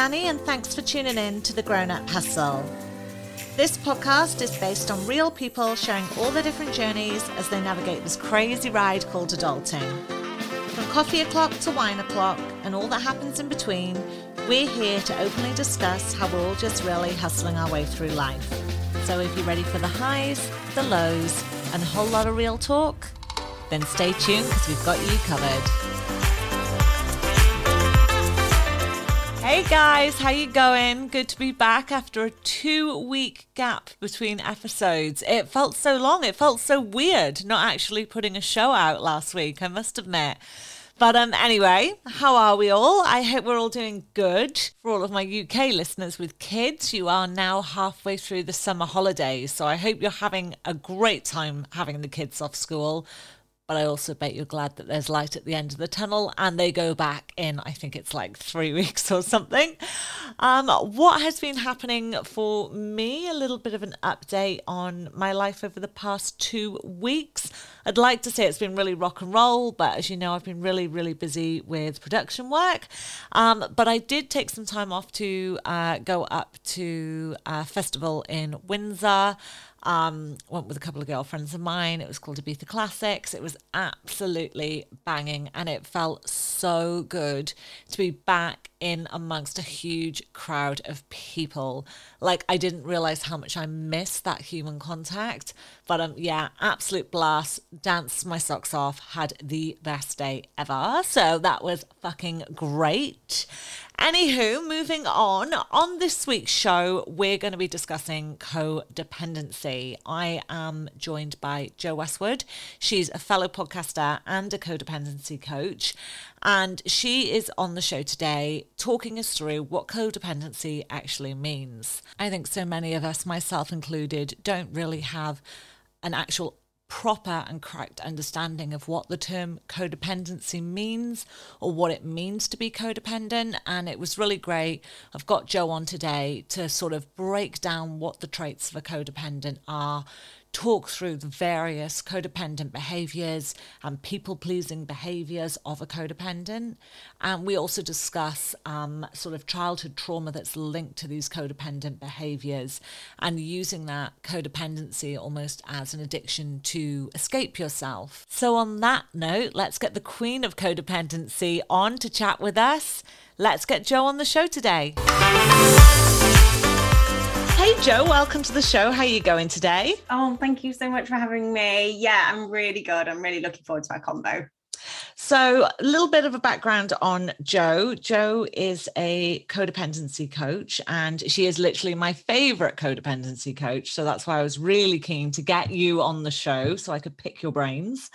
Danny, and thanks for tuning in to the Grown Up Hustle. This podcast is based on real people sharing all their different journeys as they navigate this crazy ride called adulting. From coffee o'clock to wine o'clock and all that happens in between, we're here to openly discuss how we're all just really hustling our way through life. So if you're ready for the highs, the lows, and a whole lot of real talk, then stay tuned because we've got you covered. Hey guys, how you going? Good to be back after a 2-week gap between episodes. It felt so long. It felt so weird not actually putting a show out last week, I must admit. But um anyway, how are we all? I hope we're all doing good. For all of my UK listeners with kids, you are now halfway through the summer holidays, so I hope you're having a great time having the kids off school but I also bet you're glad that there's light at the end of the tunnel and they go back in, I think it's like three weeks or something. Um, what has been happening for me? A little bit of an update on my life over the past two weeks. I'd like to say it's been really rock and roll, but as you know, I've been really, really busy with production work. Um, but I did take some time off to uh, go up to a festival in Windsor. Um, went with a couple of girlfriends of mine. It was called Ibiza Classics. It was absolutely banging and it felt so good to be back in amongst a huge crowd of people. Like I didn't realize how much I missed that human contact. But um yeah, absolute blast. Danced my socks off, had the best day ever. So that was fucking great. Anywho, moving on. On this week's show, we're going to be discussing codependency. I am joined by Jo Westwood. She's a fellow podcaster and a codependency coach. And she is on the show today talking us through what codependency actually means. I think so many of us, myself included, don't really have an actual proper and correct understanding of what the term codependency means or what it means to be codependent. And it was really great. I've got Jo on today to sort of break down what the traits of a codependent are, talk through the various codependent behaviors and people pleasing behaviors of a codependent. And we also discuss um, sort of childhood trauma that's linked to these codependent behaviors and using that codependency almost as an addiction to escape yourself. So, on that note, let's get the queen of codependency on to chat with us. Let's get Jo on the show today. Hey Jo, welcome to the show. How are you going today? Oh, thank you so much for having me. Yeah, I'm really good. I'm really looking forward to our combo. So, a little bit of a background on Jo. Jo is a codependency coach, and she is literally my favorite codependency coach. So, that's why I was really keen to get you on the show so I could pick your brains.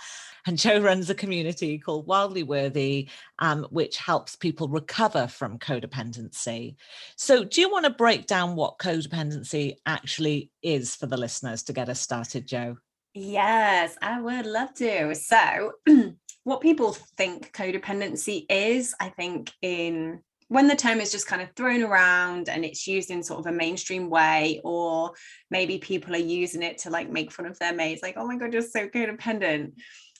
And Jo runs a community called Wildly Worthy, um, which helps people recover from codependency. So, do you want to break down what codependency actually is for the listeners to get us started, Jo? Yes, I would love to. So, what people think codependency is, I think, in when the term is just kind of thrown around and it's used in sort of a mainstream way, or maybe people are using it to like make fun of their mates, like, oh my God, you're so codependent.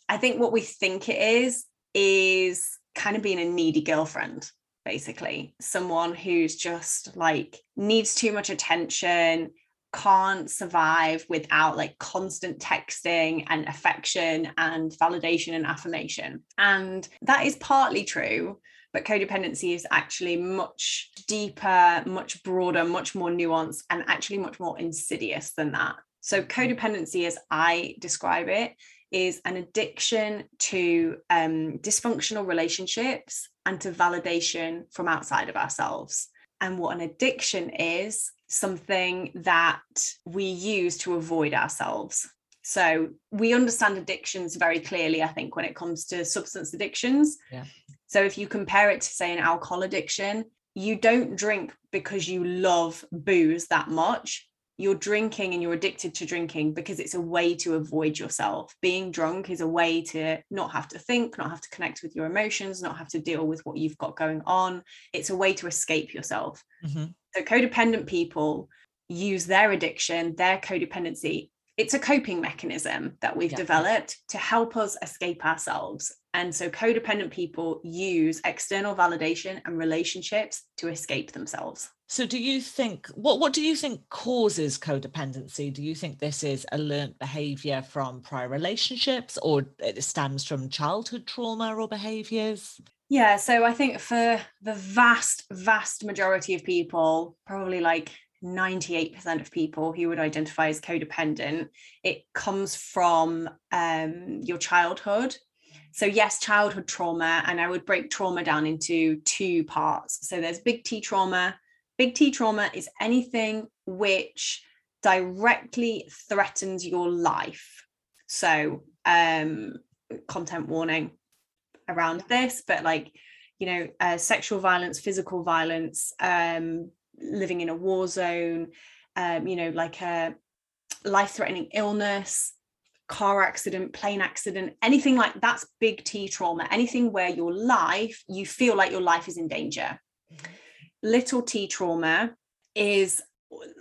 I think what we think it is is kind of being a needy girlfriend, basically. Someone who's just like needs too much attention, can't survive without like constant texting and affection and validation and affirmation. And that is partly true. But codependency is actually much deeper, much broader, much more nuanced, and actually much more insidious than that. So, codependency, as I describe it, is an addiction to um, dysfunctional relationships and to validation from outside of ourselves. And what an addiction is something that we use to avoid ourselves. So we understand addictions very clearly, I think, when it comes to substance addictions. Yeah. So if you compare it to, say, an alcohol addiction, you don't drink because you love booze that much you're drinking and you're addicted to drinking because it's a way to avoid yourself. Being drunk is a way to not have to think, not have to connect with your emotions, not have to deal with what you've got going on. It's a way to escape yourself. Mm-hmm. So, codependent people use their addiction, their codependency. It's a coping mechanism that we've yeah. developed to help us escape ourselves. And so codependent people use external validation and relationships to escape themselves. So do you think what what do you think causes codependency? Do you think this is a learned behavior from prior relationships or it stems from childhood trauma or behaviors? Yeah, so I think for the vast vast majority of people, probably like 98% of people who would identify as codependent, it comes from um, your childhood. So, yes, childhood trauma, and I would break trauma down into two parts. So, there's big T trauma. Big T trauma is anything which directly threatens your life. So, um, content warning around this, but like, you know, uh, sexual violence, physical violence, um, living in a war zone, um, you know, like a life threatening illness, car accident, plane accident, anything like that's big T trauma, anything where your life, you feel like your life is in danger. Mm-hmm. Little T trauma is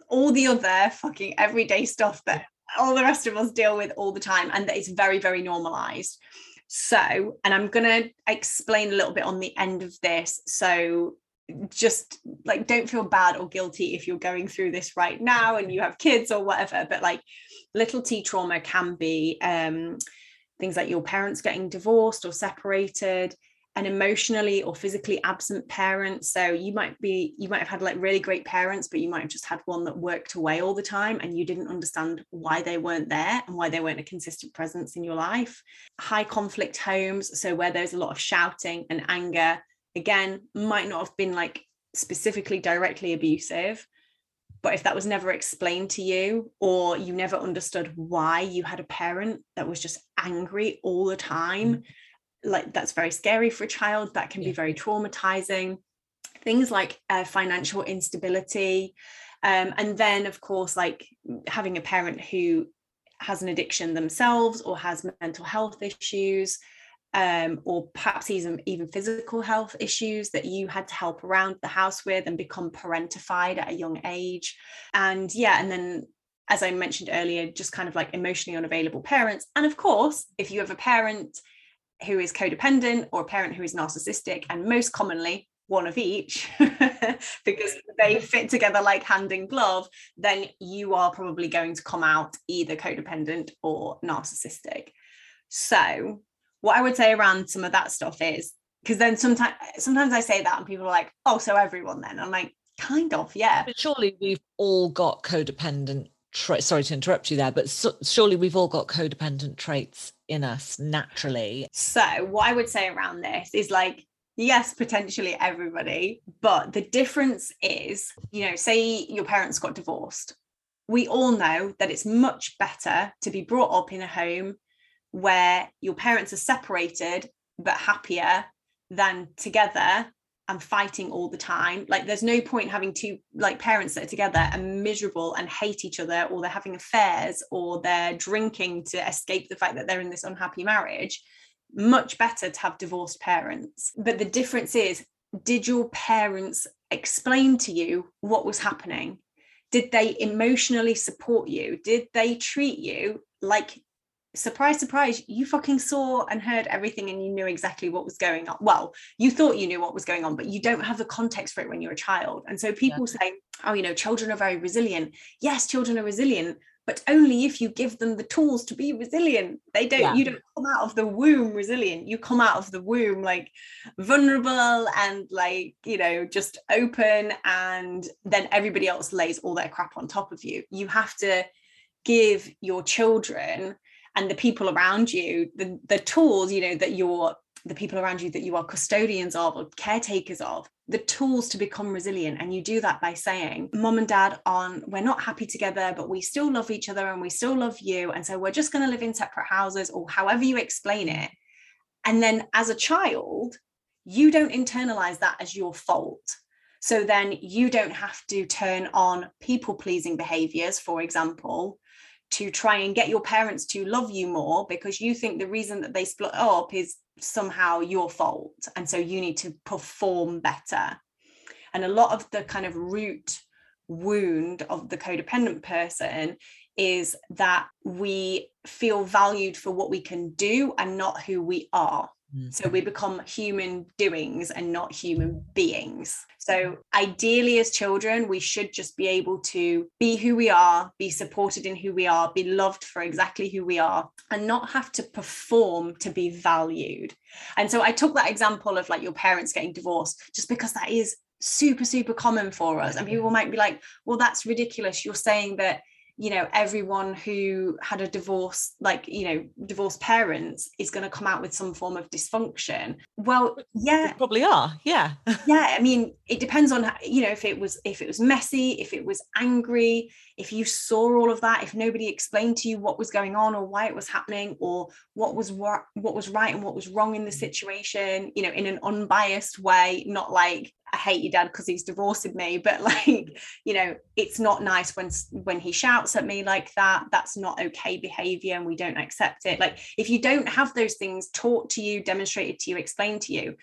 all the other fucking everyday stuff that all the rest of us deal with all the time and that is very, very normalized. So, and I'm going to explain a little bit on the end of this. So, just like don't feel bad or guilty if you're going through this right now and you have kids or whatever but like little t trauma can be um things like your parents getting divorced or separated an emotionally or physically absent parent so you might be you might have had like really great parents but you might have just had one that worked away all the time and you didn't understand why they weren't there and why they weren't a consistent presence in your life high conflict homes so where there's a lot of shouting and anger again might not have been like specifically directly abusive but if that was never explained to you or you never understood why you had a parent that was just angry all the time mm. Like that's very scary for a child that can yeah. be very traumatizing. Things like uh, financial instability um, and then of course like having a parent who has an addiction themselves or has mental health issues um, or perhaps even even physical health issues that you had to help around the house with and become parentified at a young age. And yeah and then as i mentioned earlier just kind of like emotionally unavailable parents. And of course if you have a parent who is codependent or a parent who is narcissistic and most commonly one of each because they mm-hmm. fit together like hand in glove then you are probably going to come out either codependent or narcissistic so what I would say around some of that stuff is because then sometimes sometimes I say that and people are like, oh, so everyone then. I'm like, kind of, yeah. But surely we've all got codependent traits. Sorry to interrupt you there, but so, surely we've all got codependent traits in us naturally. So what I would say around this is like, yes, potentially everybody, but the difference is, you know, say your parents got divorced. We all know that it's much better to be brought up in a home where your parents are separated but happier than together and fighting all the time. Like there's no point having two like parents that are together and miserable and hate each other or they're having affairs or they're drinking to escape the fact that they're in this unhappy marriage. Much better to have divorced parents. But the difference is did your parents explain to you what was happening? Did they emotionally support you? Did they treat you like surprise, surprise, you fucking saw and heard everything and you knew exactly what was going on. Well, you thought you knew what was going on, but you don't have the context for it when you're a child. And so people yeah. say, oh, you know, children are very resilient. Yes, children are resilient, but only if you give them the tools to be resilient. They don't, yeah. you don't come out of the womb resilient. You come out of the womb like vulnerable and like, you know, just open. And then everybody else lays all their crap on top of you. You have to give your children and the people around you the, the tools you know that you're the people around you that you are custodians of or caretakers of the tools to become resilient. And you do that by saying mom and dad on we're not happy together but we still love each other and we still love you. And so we're just going to live in separate houses or however you explain it. And then as a child you don't internalize that as your fault. So then you don't have to turn on people pleasing behaviors for example to try and get your parents to love you more because you think the reason that they split up is somehow your fault and so you need to perform better and a lot of the kind of root wound of the codependent person is that we feel valued for what we can do and not who we are. Mm. So we become human doings and not human beings. So ideally, as children, we should just be able to be who we are, be supported in who we are, be loved for exactly who we are, and not have to perform to be valued. And so I took that example of like your parents getting divorced just because that is super, super common for us. And people might be like, well, that's ridiculous. You're saying that you know everyone who had a divorce like you know divorced parents is going to come out with some form of dysfunction. Well yeah. They probably are yeah. Yeah i mean it depends on you know if it was if it was messy if it was angry if you saw all of that if nobody explained to you what was going on or why it was happening or what was what what was right and what was wrong in the mm. situation you know in an unbiased way not like I hate your dad because he's divorced me but like you know it's not nice when when he shouts at me like that that's not okay behavior and we don't accept it like if you don't have those things taught to you demonstrated to you explained to you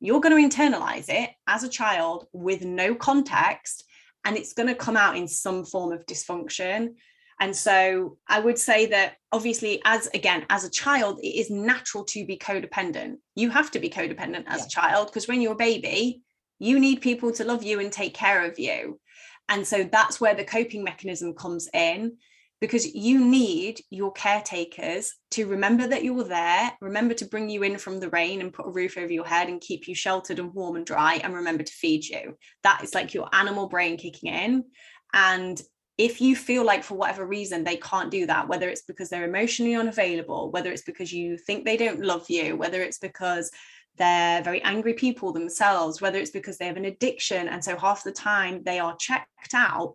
you're going to internalize it as a child with no context and it's going to come out in some form of dysfunction and so I would say that obviously, as again, as a child, it is natural to be codependent. You have to be codependent as yeah. a child because when you're a baby, you need people to love you and take care of you. And so that's where the coping mechanism comes in because you need your caretakers to remember that you're there, remember to bring you in from the rain and put a roof over your head and keep you sheltered and warm and dry, and remember to feed you. That is like your animal brain kicking in. And if you feel like for whatever reason they can't do that, whether it's because they're emotionally unavailable, whether it's because you think they don't love you, whether it's because they're very angry people themselves, whether it's because they have an addiction. And so half the time they are checked out,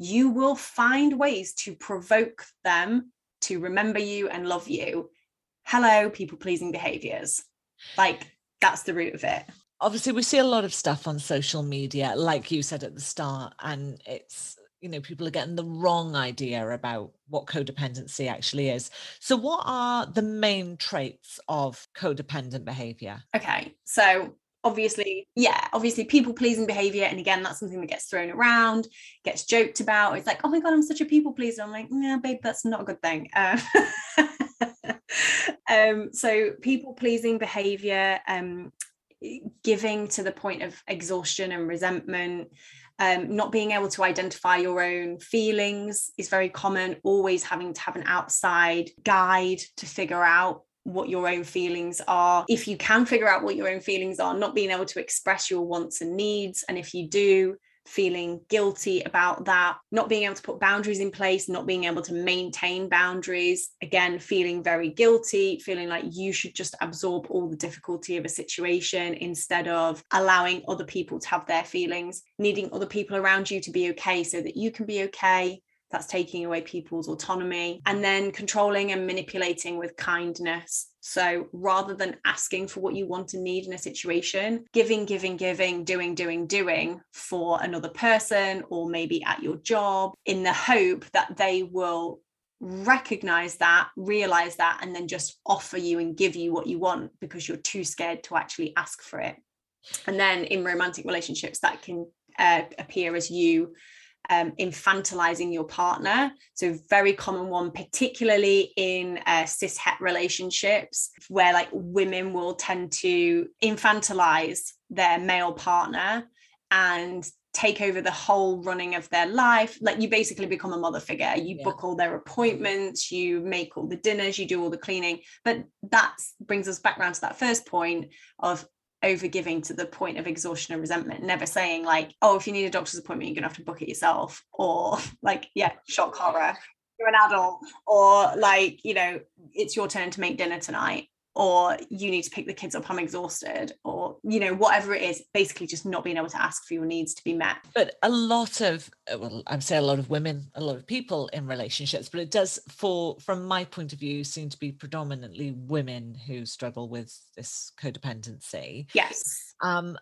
you will find ways to provoke them to remember you and love you. Hello, people pleasing behaviors. Like that's the root of it. Obviously, we see a lot of stuff on social media, like you said at the start, and it's you know people are getting the wrong idea about what codependency actually is so what are the main traits of codependent behavior okay so obviously yeah obviously people pleasing behavior and again that's something that gets thrown around gets joked about. It's like oh my god i'm such a people pleaser. I'm like yeah babe that's not a good thing. Uh, um, so people pleasing behavior um, giving to the point of exhaustion and resentment um, not being able to identify your own feelings is very common, always having to have an outside guide to figure out what your own feelings are. If you can figure out what your own feelings are, not being able to express your wants and needs. And if you do, feeling guilty about that, not being able to put boundaries in place, not being able to maintain boundaries, again, feeling very guilty, feeling like you should just absorb all the difficulty of a situation instead of allowing other people to have their feelings, needing other people around you to be okay so that you can be okay. That's taking away people's autonomy and then controlling and manipulating with kindness so rather than asking for what you want and need in a situation, giving, giving, giving, doing, doing, doing for another person or maybe at your job in the hope that they will recognize that, realize that, and then just offer you and give you what you want because you're too scared to actually ask for it. And then in romantic relationships, that can uh, appear as you um, infantilizing your partner. So, very common one, particularly in uh, cis het relationships, where like women will tend to infantilize their male partner and take over the whole running of their life. Like, you basically become a mother figure. You yeah. book all their appointments, you make all the dinners, you do all the cleaning. But that brings us back around to that first point of overgiving to the point of exhaustion and resentment, never saying like, oh, if you need a doctor's appointment, you're gonna have to book it yourself, or like, yeah, shock horror, you're an adult, or like, you know, it's your turn to make dinner tonight, or you need to pick the kids up i'm exhausted or you know whatever it is basically just not being able to ask for your needs to be met. But a lot of uh, well i'm saying a lot of women a lot of people in relationships but it does for from my point of view seem to be predominantly women who struggle with this codependency. Yes. Um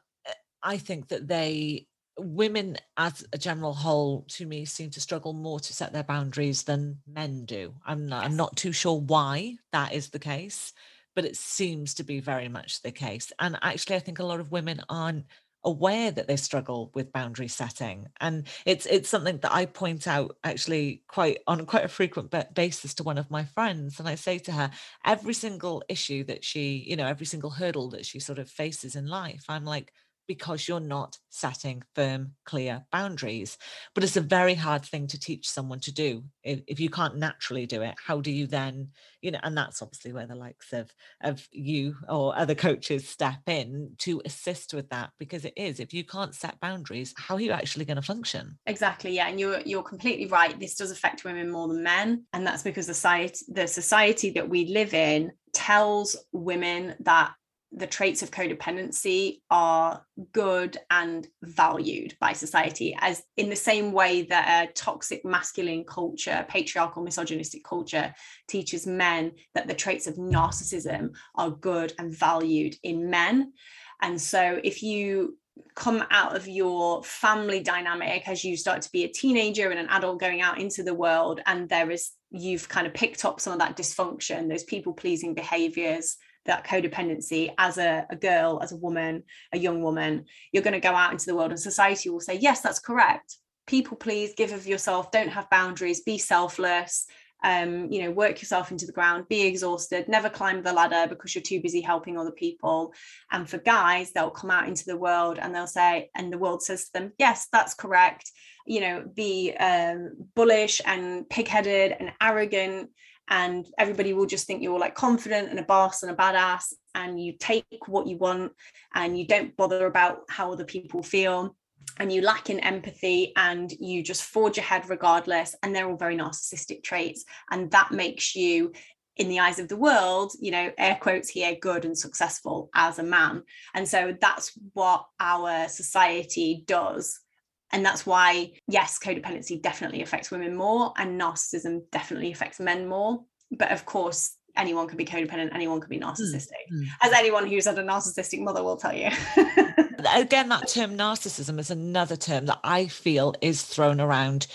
i think that they women as a general whole to me seem to struggle more to set their boundaries than men do. I'm not, yes. i'm not too sure why that is the case but it seems to be very much the case. And actually, I think a lot of women aren't aware that they struggle with boundary setting and it's it's something that i point out actually quite on quite a frequent basis to one of my friends and i say to her every single issue that she you know every single hurdle that she sort of faces in life i'm like because you're not setting firm, clear boundaries. But it's a very hard thing to teach someone to do. If, if, you can't naturally do it, how do you then, you know, and that's obviously where the likes of of you or other coaches step in to assist with that because it is if you can't set boundaries, how are you actually going to function? Exactly. Yeah. And you're you're completely right. This does affect women more than men. And that's because the society the society that we live in tells women that the traits of codependency are good and valued by society as in the same way that a toxic masculine culture patriarchal misogynistic culture teaches men that the traits of narcissism are good and valued in men. And so if you come out of your family dynamic as you start to be a teenager and an adult going out into the world and there is you've kind of picked up some of that dysfunction those people pleasing behaviors that codependency as a, a girl, as a woman, a young woman, you're going to go out into the world and society will say, yes, that's correct. People please, give of yourself, don't have boundaries, be selfless, um, you know, work yourself into the ground, be exhausted, never climb the ladder because you're too busy helping other people. And for guys, they'll come out into the world and they'll say, and the world says to them, yes, that's correct. You know, be um, bullish and pig-headed and arrogant and everybody will just think you're like confident and a boss and a badass and you take what you want and you don't bother about how other people feel and you lack in empathy and you just forge ahead regardless and they're all very narcissistic traits and that makes you in the eyes of the world you know air quotes here good and successful as a man. And so that's what our society does and that's why, yes, codependency definitely affects women more and narcissism definitely affects men more. But of course, anyone can be codependent, anyone can be narcissistic, mm-hmm. as anyone who's had a narcissistic mother will tell you. Again, that term narcissism is another term that I feel is thrown around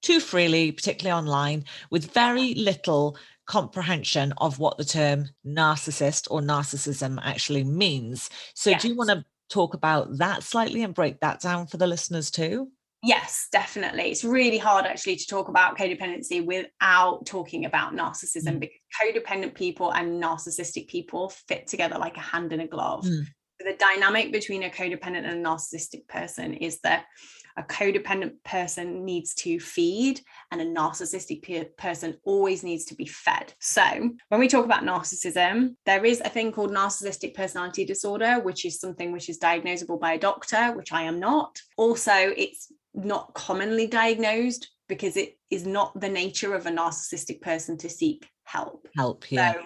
too freely, particularly online, with very little comprehension of what the term narcissist or narcissism actually means. So, yes. do you want to talk about that slightly and break that down for the listeners too? Yes, definitely. It's really hard actually to talk about codependency without talking about narcissism mm. because codependent people and narcissistic people fit together like a hand in a glove. Mm. The dynamic between a codependent and a narcissistic person is that a codependent person needs to feed and a narcissistic pe- person always needs to be fed. So, when we talk about narcissism, there is a thing called narcissistic personality disorder, which is something which is diagnosable by a doctor, which I am not. Also, it's not commonly diagnosed because it is not the nature of a narcissistic person to seek help. Help, yeah. So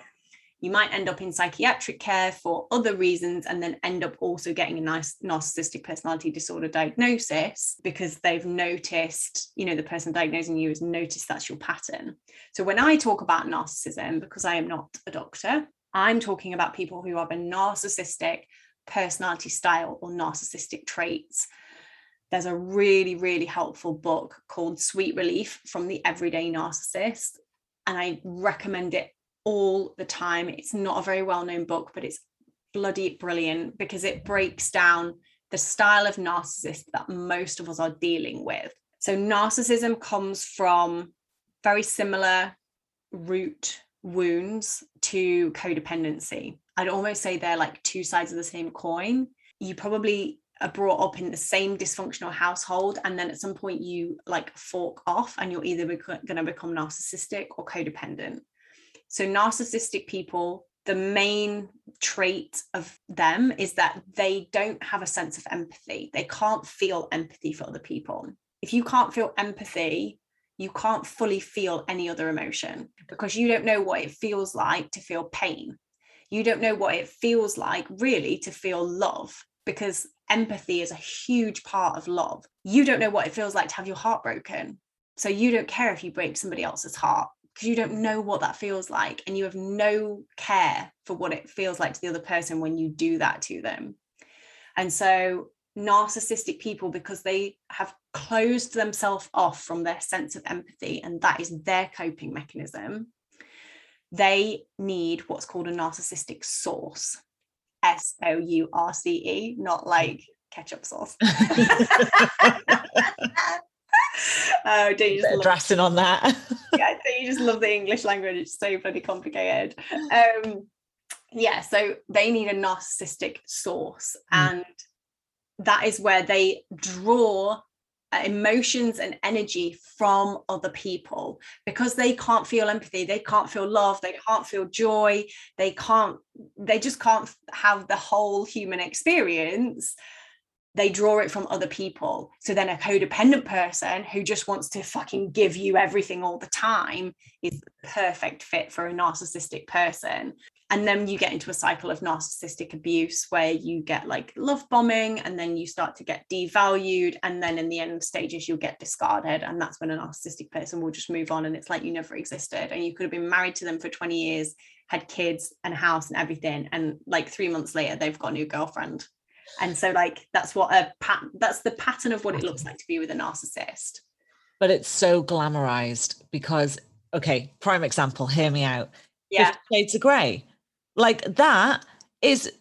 you might end up in psychiatric care for other reasons and then end up also getting a nice narcissistic personality disorder diagnosis because they've noticed you know the person diagnosing you has noticed that's your pattern. So when i talk about narcissism because i am not a doctor i'm talking about people who have a narcissistic personality style or narcissistic traits. There's a really really helpful book called sweet relief from the everyday narcissist and i recommend it all the time. It's not a very well known book, but it's bloody brilliant because it breaks down the style of narcissist that most of us are dealing with. So, narcissism comes from very similar root wounds to codependency. I'd almost say they're like two sides of the same coin. You probably are brought up in the same dysfunctional household and then at some point you like fork off and you're either going to become narcissistic or codependent so, narcissistic people, the main trait of them is that they don't have a sense of empathy. They can't feel empathy for other people. If you can't feel empathy, you can't fully feel any other emotion because you don't know what it feels like to feel pain. You don't know what it feels like really to feel love because empathy is a huge part of love. You don't know what it feels like to have your heart broken. So you don't care if you break somebody else's heart because you don't know what that feels like and you have no care for what it feels like to the other person when you do that to them. And so narcissistic people because they have closed themselves off from their sense of empathy and that is their coping mechanism they need what's called a narcissistic source s o u r c e not like ketchup sauce. oh, don't you just love, dressing on that? yeah, don't you just love the English language? It's so bloody complicated. Um, yeah, so they need a narcissistic source, Mm. and that is where they draw uh, emotions and energy from other people because they can't feel empathy they can't feel love they can't feel joy they can't they just can't have the whole human experience they draw it from other people. So then a codependent person who just wants to fucking give you everything all the time is the perfect fit for a narcissistic person. And then you get into a cycle of narcissistic abuse where you get like love bombing and then you start to get devalued and then in the end stages you'll get discarded and that's when a narcissistic person will just move on and it's like you never existed and you could have been married to them for 20 years had kids and a house and everything and like 3 months later they've got a new girlfriend and so like that's what a pat that's the pattern of what it looks like to be with a narcissist. But it's so glamorized because okay prime example hear me out. Yeah. shades of grey like that is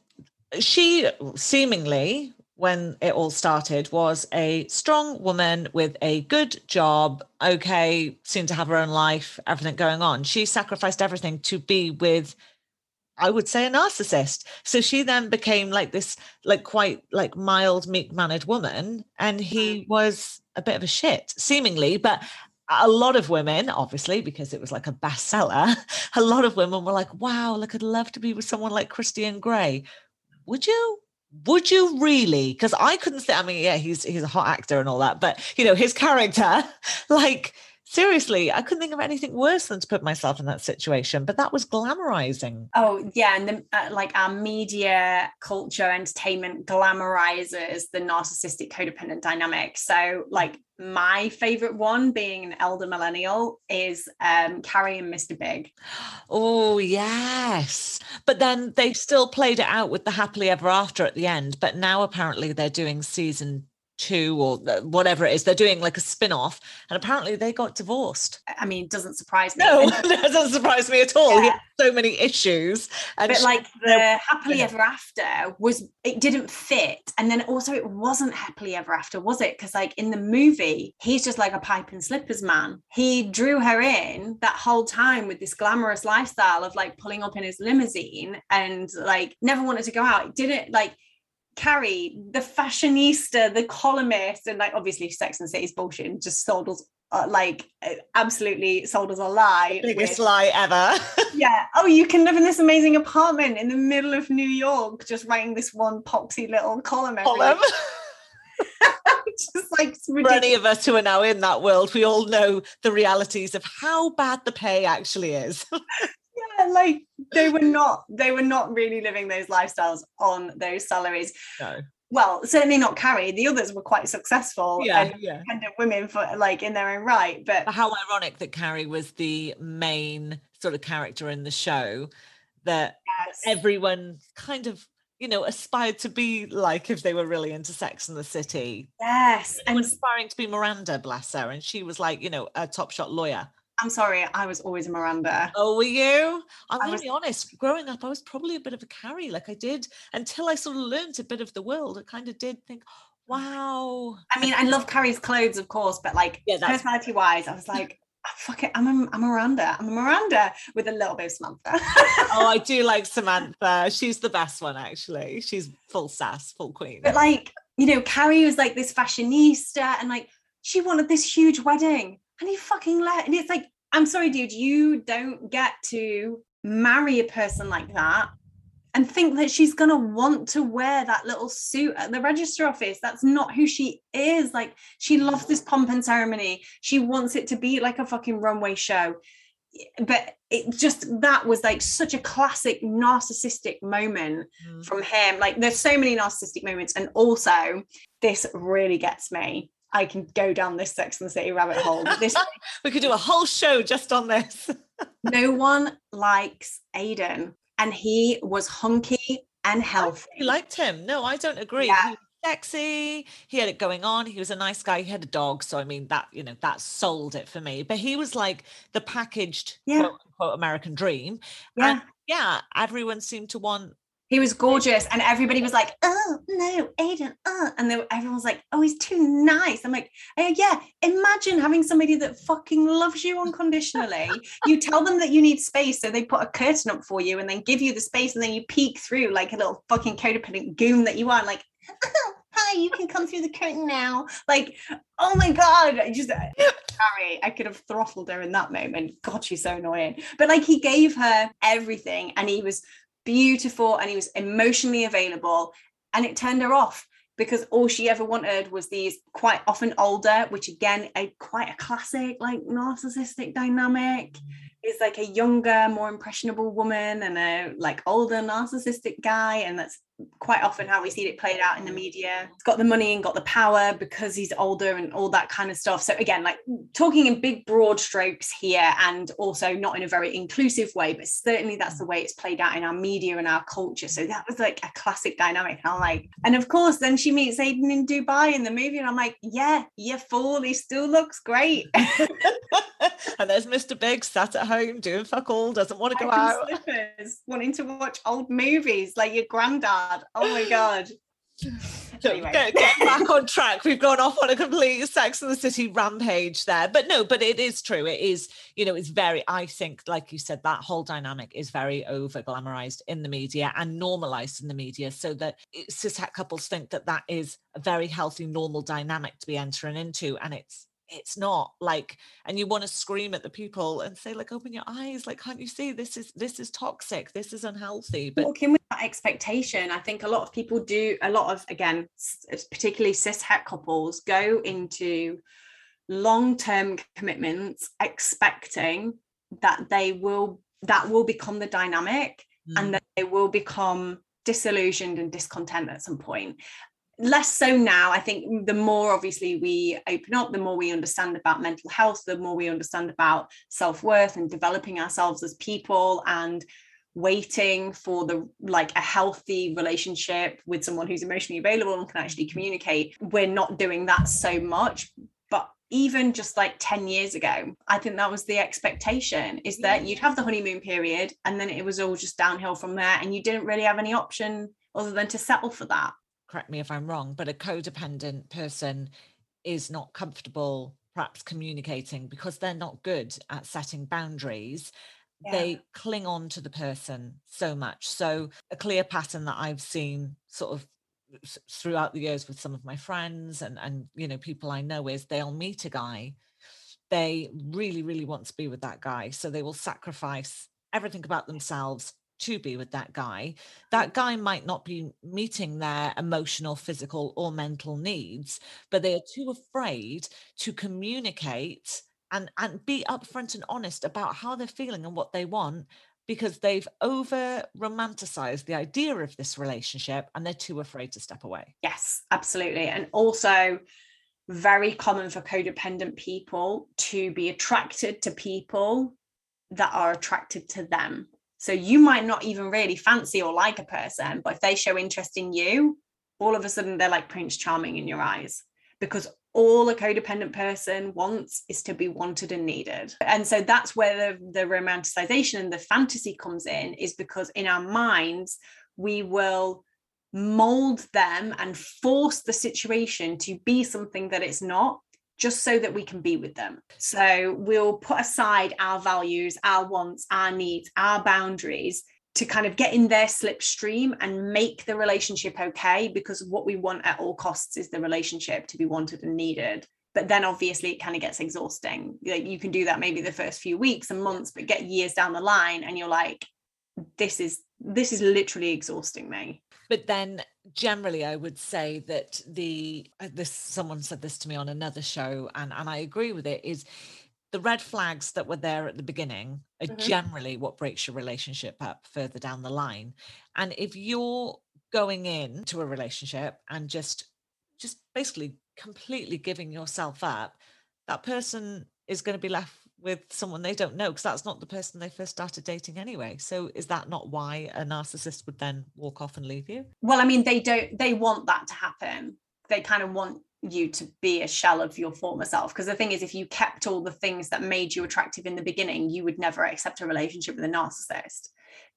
she seemingly when it all started was a strong woman with a good job okay seemed to have her own life everything going on. She sacrificed everything to be with I would say a narcissist. So she then became like this, like quite like mild, meek mannered woman. And he mm-hmm. was a bit of a shit, seemingly. But a lot of women, obviously, because it was like a bestseller, a lot of women were like, wow, like I'd love to be with someone like Christian Grey. Would you? Would you really? Because I couldn't say, I mean, yeah, he's he's a hot actor and all that, but you know, his character, like seriously, I couldn't think of anything worse than to put myself in that situation. But that was glamorizing. Oh yeah, and the, uh, like our media culture, entertainment glamorizes the narcissistic codependent dynamic. So like my favorite one, being an elder millennial, is um, Carrie and Mr. Big. Oh yes, but then they still played it out with the happily ever after at the end. But now apparently they're doing season two or whatever it is. They're doing like a spin off, and apparently they got divorced. I mean, doesn't surprise me. No, doesn't surprise me at all. He Yeah. had so many issues, and but she- like the they're- happily ever after was it didn't fit and then also it wasn't happily ever after was it because like in the movie he's just like a pipe and slippers man he drew her in that whole time with this glamorous lifestyle of like pulling up in his limousine and like never wanted to go out It didn't like Carrie, the fashionista, the columnist, and like obviously Sex and the City's bullshit and just sold us uh, like uh, absolutely sold us a lie. biggest with- lie ever. yeah. Oh, you can live in this amazing apartment in the middle of New York, just writing this one poxy little column. Column. Just like For any of us who are now in that world, we all know the realities of how bad the pay actually is. Yeah, like they were not, they were not really living those lifestyles on those salaries. no. Well, certainly not Carrie. The others were quite successful Yeah, and yeah. independent women for like in their own right. But how ironic that Carrie was the main sort of character in the show that yes, everyone kind of, you know, aspired to be like if they were really into Sex and the City. yes. And And aspiring to be Miranda, bless her. And she was like, you know, a top shot lawyer. I'm sorry, I was always a Miranda. Oh, were you? I'm going to be honest. Growing up, I was probably a bit of a Carrie. Like I did until I sort of learned a bit of the world. I kind of did think, mm. wow. I mean, I love Carrie's clothes, of course, but like Yeah, personality wise, I was like, "Oh, fuck it, I'm a, I'm a Miranda. I'm a Miranda with a little bit of Samantha. Oh, I do like Samantha. She's the best one, actually. She's full sass, full queen. but like, you know, Carrie was like this fashionista and like she wanted this huge wedding and he fucking let and it's like, I'm sorry, dude, you don't get to marry a person like that and think that she's gonna want to wear that little suit at the register office. That's not who she is. Like she loves this pomp and ceremony. She wants it to be like a fucking runway show. But it just that was like such a classic narcissistic moment Mm. from him. Like there's so many narcissistic moments, and also this really gets me. I can go down this Sex and the City rabbit hole. This We could do a whole show just on this. no one likes Aidan, and he was hunky and I healthy. really liked him. No, I don't agree. Yeah. He was sexy. He had it going on. He was a nice guy. He had a dog. So I mean that, you know, that sold it for me. But he was like the packaged Yeah. quote unquote American dream. Yeah, And yeah, everyone seemed to want He was gorgeous, and everybody was like, "Oh no, Aidan!" Uh. and they, everyone was like, "Oh, he's too nice." I'm like, oh, "Yeah, imagine having somebody that fucking loves you unconditionally. you tell them that you need space, so they put a curtain up for you, and then give you the space, and then you peek through like a little fucking codependent goon that you are, like." Oh, hi, you can come through the curtain now. Like, oh my God. I just, sorry, I could have throttled her in that moment. God, she's so annoying. But like, he gave her everything and he was beautiful and he was emotionally available and it turned her off because all she ever wanted was these quite often older which again a quite a classic like narcissistic dynamic. Is like a younger more impressionable woman and a like older narcissistic guy and that's quite often how we see it played out in the media. He's got the money and got the power because he's older and all that kind of stuff. So again, like talking in big broad strokes here and also not in a very inclusive way, but certainly that's the way it's played out in our media and our culture. So that was like a classic dynamic. And I'm like, and of course then she meets Aidan in Dubai in the movie and I'm like, yeah, you fool, he still looks great. and there's Mr. Big sat at home doing fuck all, doesn't want to go out. Slippers, wanting to watch old movies like your granddad. Oh my god. Anyway. Get, get, back on track. We've gone off on a complete Sex and the City rampage there. But no, but it is true. It is, you know, it's very, I think, like you said, that whole dynamic is very over glamorized in the media and normalized in the media so that cishet couples think that that is a very healthy, normal dynamic to be entering into. And it's it's not like and you want to scream at the people and say like open your eyes like can't you see? This is this is toxic this is unhealthy but walking with that expectation. I think a lot of people do a lot of again particularly cis het couples go into long-term commitments expecting that they will that will become the dynamic mm. and that they will become disillusioned and discontent at some point less so now. I think the more obviously we open up the more we understand about mental health the more we understand about self-worth and developing ourselves as people and waiting for the like a healthy relationship with someone who's emotionally available and can actually communicate. We're not doing that so much but even just like 10 years ago i think that was the expectation is that you'd have the honeymoon period and then it was all just downhill from there and you didn't really have any option other than to settle for that correct me if I'm wrong, but a codependent person is not comfortable perhaps communicating because they're not good at setting boundaries. Yeah. They cling on to the person so much. So, a clear pattern that I've seen sort of throughout the years with some of my friends and and you know people I know is they'll meet a guy they really really want to be with that guy so they will sacrifice everything about themselves to be with that guy, that guy might not be meeting their emotional, physical, or mental needs, but they are too afraid to communicate and, and be upfront and honest about how they're feeling and what they want because they've over romanticized the idea of this relationship and they're too afraid to step away. Yes, absolutely. And also, very common for codependent people to be attracted to people that are attracted to them so you might not even really fancy or like a person, but if they show interest in you, all of a sudden they're like Prince Charming in your eyes because all a codependent person wants is to be wanted and needed. And so that's where the, the romanticization and the fantasy comes in, is because in our minds, we will mold them and force the situation to be something that it's not just so that we can be with them. So we'll put aside our values, our wants, our needs, our boundaries to kind of get in their slipstream and make the relationship okay because what we want at all costs is the relationship to be wanted and needed. But then obviously it kind of gets exhausting. Like you can do that maybe the first few weeks and months but get years down the line and you're like this is this is literally exhausting me but then generally i would say that the uh, this someone said this to me on another show and and i agree with it is the red flags that were there at the beginning are mm-hmm. generally what breaks your relationship up further down the line and if you're going into a relationship and just just basically completely giving yourself up that person is going to be left with someone they don't know because that's not the person they first started dating anyway. So is that not why a narcissist would then walk off and leave you? Well i mean they don't they want that to happen. They kind of want you to be a shell of your former self. Because the thing is if you kept all the things that made you attractive in the beginning you would never accept a relationship with a narcissist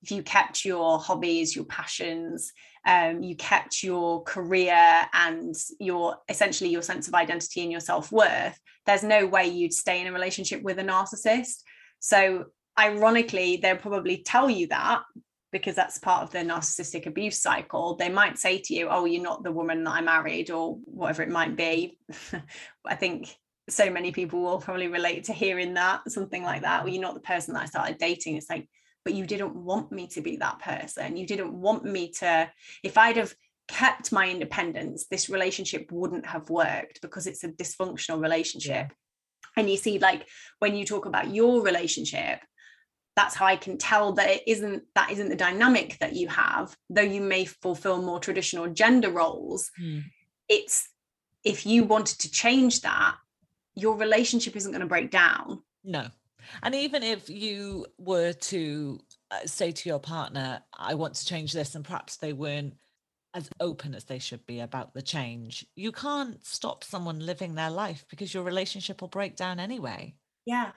if you kept your hobbies your passions um, you kept your career and your essentially your sense of identity and your self-worth there's no way you'd stay in a relationship with a narcissist. So ironically they'll probably tell you that because that's part of the narcissistic abuse cycle. They might say to you oh you're not the woman that i married or whatever it might be. I think so many people will probably relate to hearing that something like that. Well you're not the person that i started dating. It's like but you didn't want me to be that person you didn't want me to if i'd have kept my independence this relationship wouldn't have worked because it's a dysfunctional relationship yeah. and you see like when you talk about your relationship that's how I can tell that it isn't that isn't the dynamic that you have, though you may fulfill more traditional gender roles. Mm. It's if you wanted to change that, your relationship isn't going to break down. No. And even if you were to uh, say to your partner, I want to change this, and perhaps they weren't as open as they should be about the change, you can't stop someone living their life because your relationship will break down anyway. Yeah.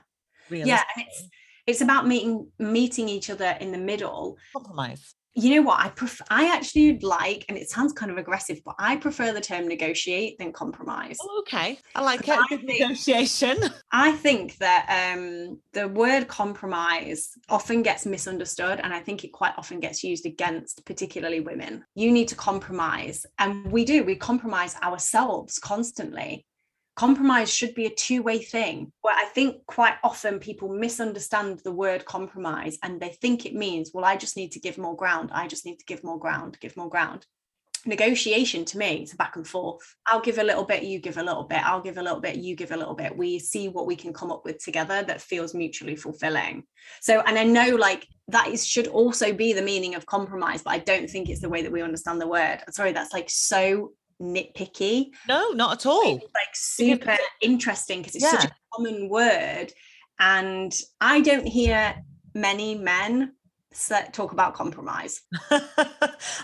Yeah. And it's it's about meeting meeting each other in the middle compromise you know what? I prefer i actually like and it sounds kind of aggressive but i prefer the term negotiate than compromise. Oh, okay. I like it. I think, negotiation. I think that um the word compromise often gets misunderstood and i think it quite often gets used against particularly women. You need to compromise and we do. We compromise ourselves constantly compromise should be a two-way thing. Where i think quite often people misunderstand the word compromise and they think it means well i just need to give more ground. I just need to give more ground give more ground. Negotiation to me is a back and forth. I'll give a little bit you give a little bit. I'll give a little bit you give a little bit. We see what we can come up with together that feels mutually fulfilling. So and i know like that is should also be the meaning of compromise but i don't think it's the way that we understand the word. Sorry that's like so nitpicky. No, not at all. It's like super interesting because it's yeah. such a common word. And I don't hear many men talk about compromise.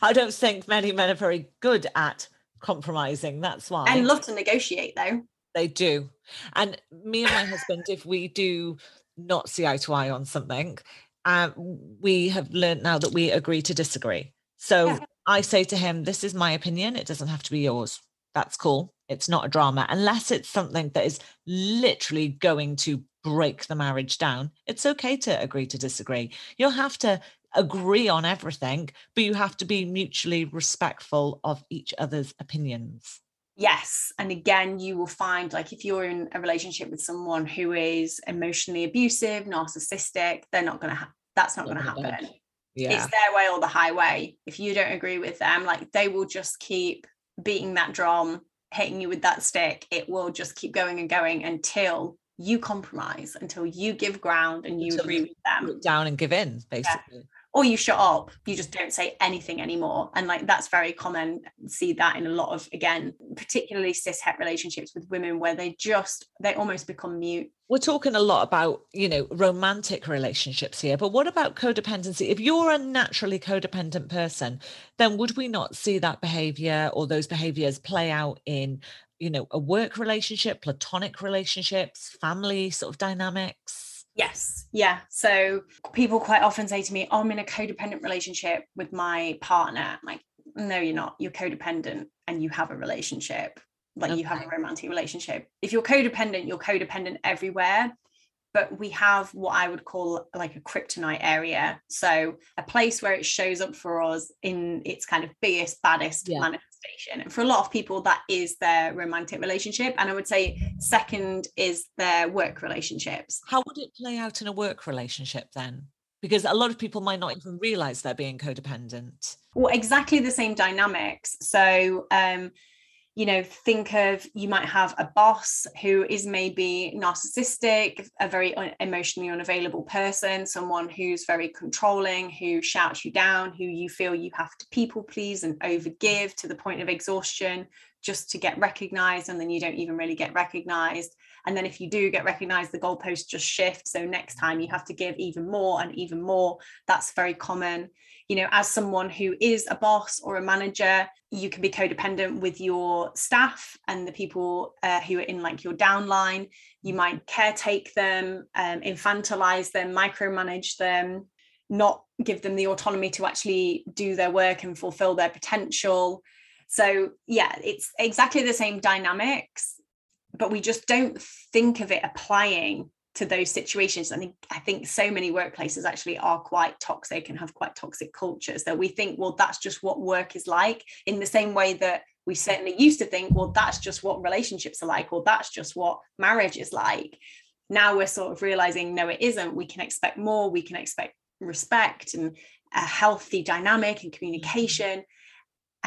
I don't think many men are very good at compromising. That's why. And love to negotiate though. They do. And me and my husband, if we do not see eye to eye on something, uh, we have learned now that we agree to disagree. So yeah. I say to him, This is my opinion. It doesn't have to be yours. That's cool. It's not a drama. Unless it's something that is literally going to break the marriage down, it's okay to agree to disagree. You'll have to agree on everything, but you have to be mutually respectful of each other's opinions. Yes. And again, you will find like if you're in a relationship with someone who is emotionally abusive, narcissistic, they're not going to, ha- that's not going oh to happen yeah. it's their way or the highway. If you don't agree with them like they will just keep beating that drum hitting you with that stick. It will just keep going and going until you compromise until you give ground and you until agree with them. down and give in basically. yeah or you shut up you just don't say anything anymore. And like that's very common see that in a lot of again particularly cis het relationships with women where they just they almost become mute. We're talking a lot about you know romantic relationships here but what about codependency? If you're a naturally codependent person then would we not see that behavior or those behaviors play out in you know a work relationship platonic relationships family sort of dynamics Yes. Yeah. So people quite often say to me, oh, I'm in a codependent relationship with my partner. I'm like, no, you're not. You're codependent and you have a relationship. Like okay. you have a romantic relationship. If you're codependent, you're codependent everywhere. But we have what I would call like a kryptonite area. So a place where it shows up for us in its kind of biggest, baddest yeah And for a lot of people, that is their romantic relationship. And I would say second is their work relationships. How would it play out in a work relationship then? Because a lot of people might not even realize they're being codependent. Well, exactly the same dynamics. So um, you know think of you might have a boss who is maybe narcissistic a very emotionally unavailable person someone who's very controlling who shouts you down who you feel you have to people please and overgive to the point of exhaustion just to get recognized and then you don't even really get recognized And then if you do get recognized, the goalposts just shift. So next time you have to give even more and even more. That's very common. You know, as someone who is a boss or a manager, you can be codependent with your staff and the people uh, who are in like your downline. You might caretake them, um, infantilize them, micromanage them, not give them the autonomy to actually do their work and fulfill their potential. So, yeah, it's exactly the same dynamics, but we just don't think of it applying to those situations. I think I think so many workplaces actually are quite toxic and have quite toxic cultures that we think, well, that's just what work is like, in the same way that we certainly used to think, well, that's just what relationships are like, or that's just what marriage is like. Now we're sort of realizing, no, it isn't. We can expect more, we can expect respect and a healthy dynamic and mm-hmm. communication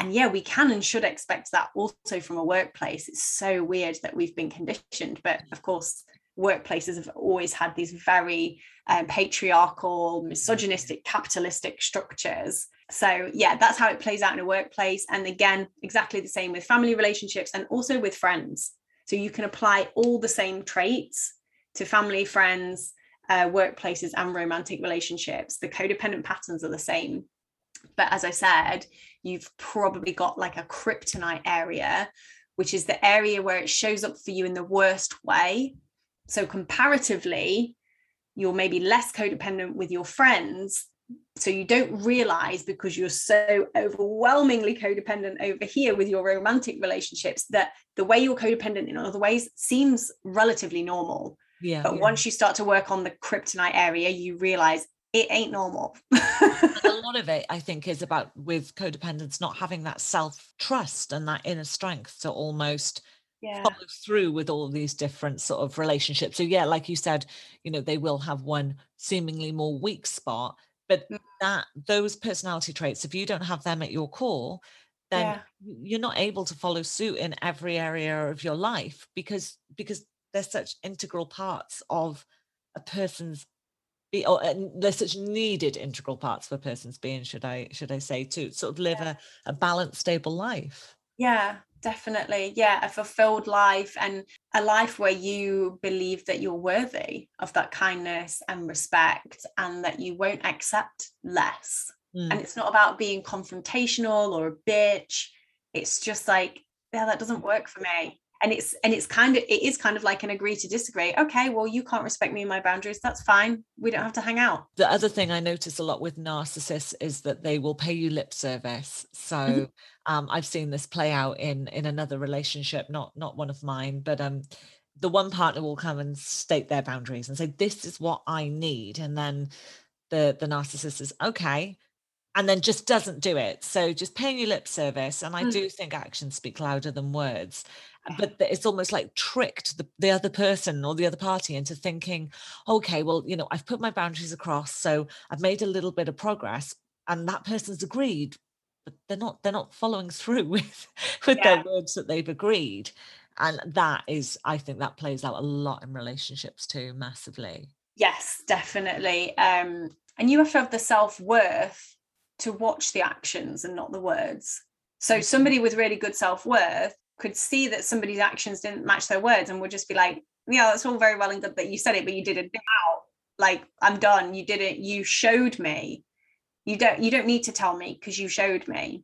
and yeah we can and should expect that also from a workplace. It's so weird that we've been conditioned but of course workplaces have always had these very um, patriarchal misogynistic capitalistic structures. So yeah that's how it plays out in a workplace. And again exactly the same with family relationships and also with friends. So you can apply all the same traits to family friends uh, workplaces and romantic relationships, the codependent patterns are the same. But as I said, you've probably got like a kryptonite area, which is the area where it shows up for you in the worst way. So, comparatively, you're maybe less codependent with your friends. So, you don't realize because you're so overwhelmingly codependent over here with your romantic relationships that the way you're codependent in other ways seems relatively normal. Yeah. But yeah. once you start to work on the kryptonite area, you realize it ain't normal. a lot of it, I think, is about with codependence not having that self trust and that inner strength to almost yeah. follow through with all these different sort of relationships. So, yeah, like you said, you know, they will have one seemingly more weak spot, but mm. that those personality traits, if you don't have them at your core, then yeah. you're not able to follow suit in every area of your life because because they're such integral parts of a person's or they're such needed integral parts of a person's being should i should i say to sort of live yeah. a, a balanced stable life. Yeah definitely. Yeah a fulfilled life and a life where you believe that you're worthy of that kindness and respect and that you won't accept less. Mm. and it's not about being confrontational or a bitch. It's just like yeah that doesn't work for me and it's and it's kind of it is kind of like an agree to disagree okay well you can't respect me and my boundaries that's fine we don't have to hang out the other thing i notice a lot with narcissists is that they will pay you lip service so mm-hmm. um, i've seen this play out in in another relationship not not one of mine but um the one partner will come and state their boundaries and say this is what i need and then the the narcissist is okay and then just doesn't do it. So just paying you lip service. And I mm. do think actions speak louder than words but it's almost like tricked the, the other person or the other party into thinking okay well you know i've put my boundaries across so i've made a little bit of progress and that person's agreed but they're not they're not following through with with yeah. their words that they've agreed and that is i think that plays out a lot in relationships too massively yes definitely um and you have to have the self-worth to watch the actions and not the words so mm-hmm. somebody with really good self-worth could see that somebody's actions didn't match their words and would just be like, yeah, that's all very well and good that you said it, but you did it out. Like, I'm done. You did it. You showed me. You don't you don't need to tell me because you showed me.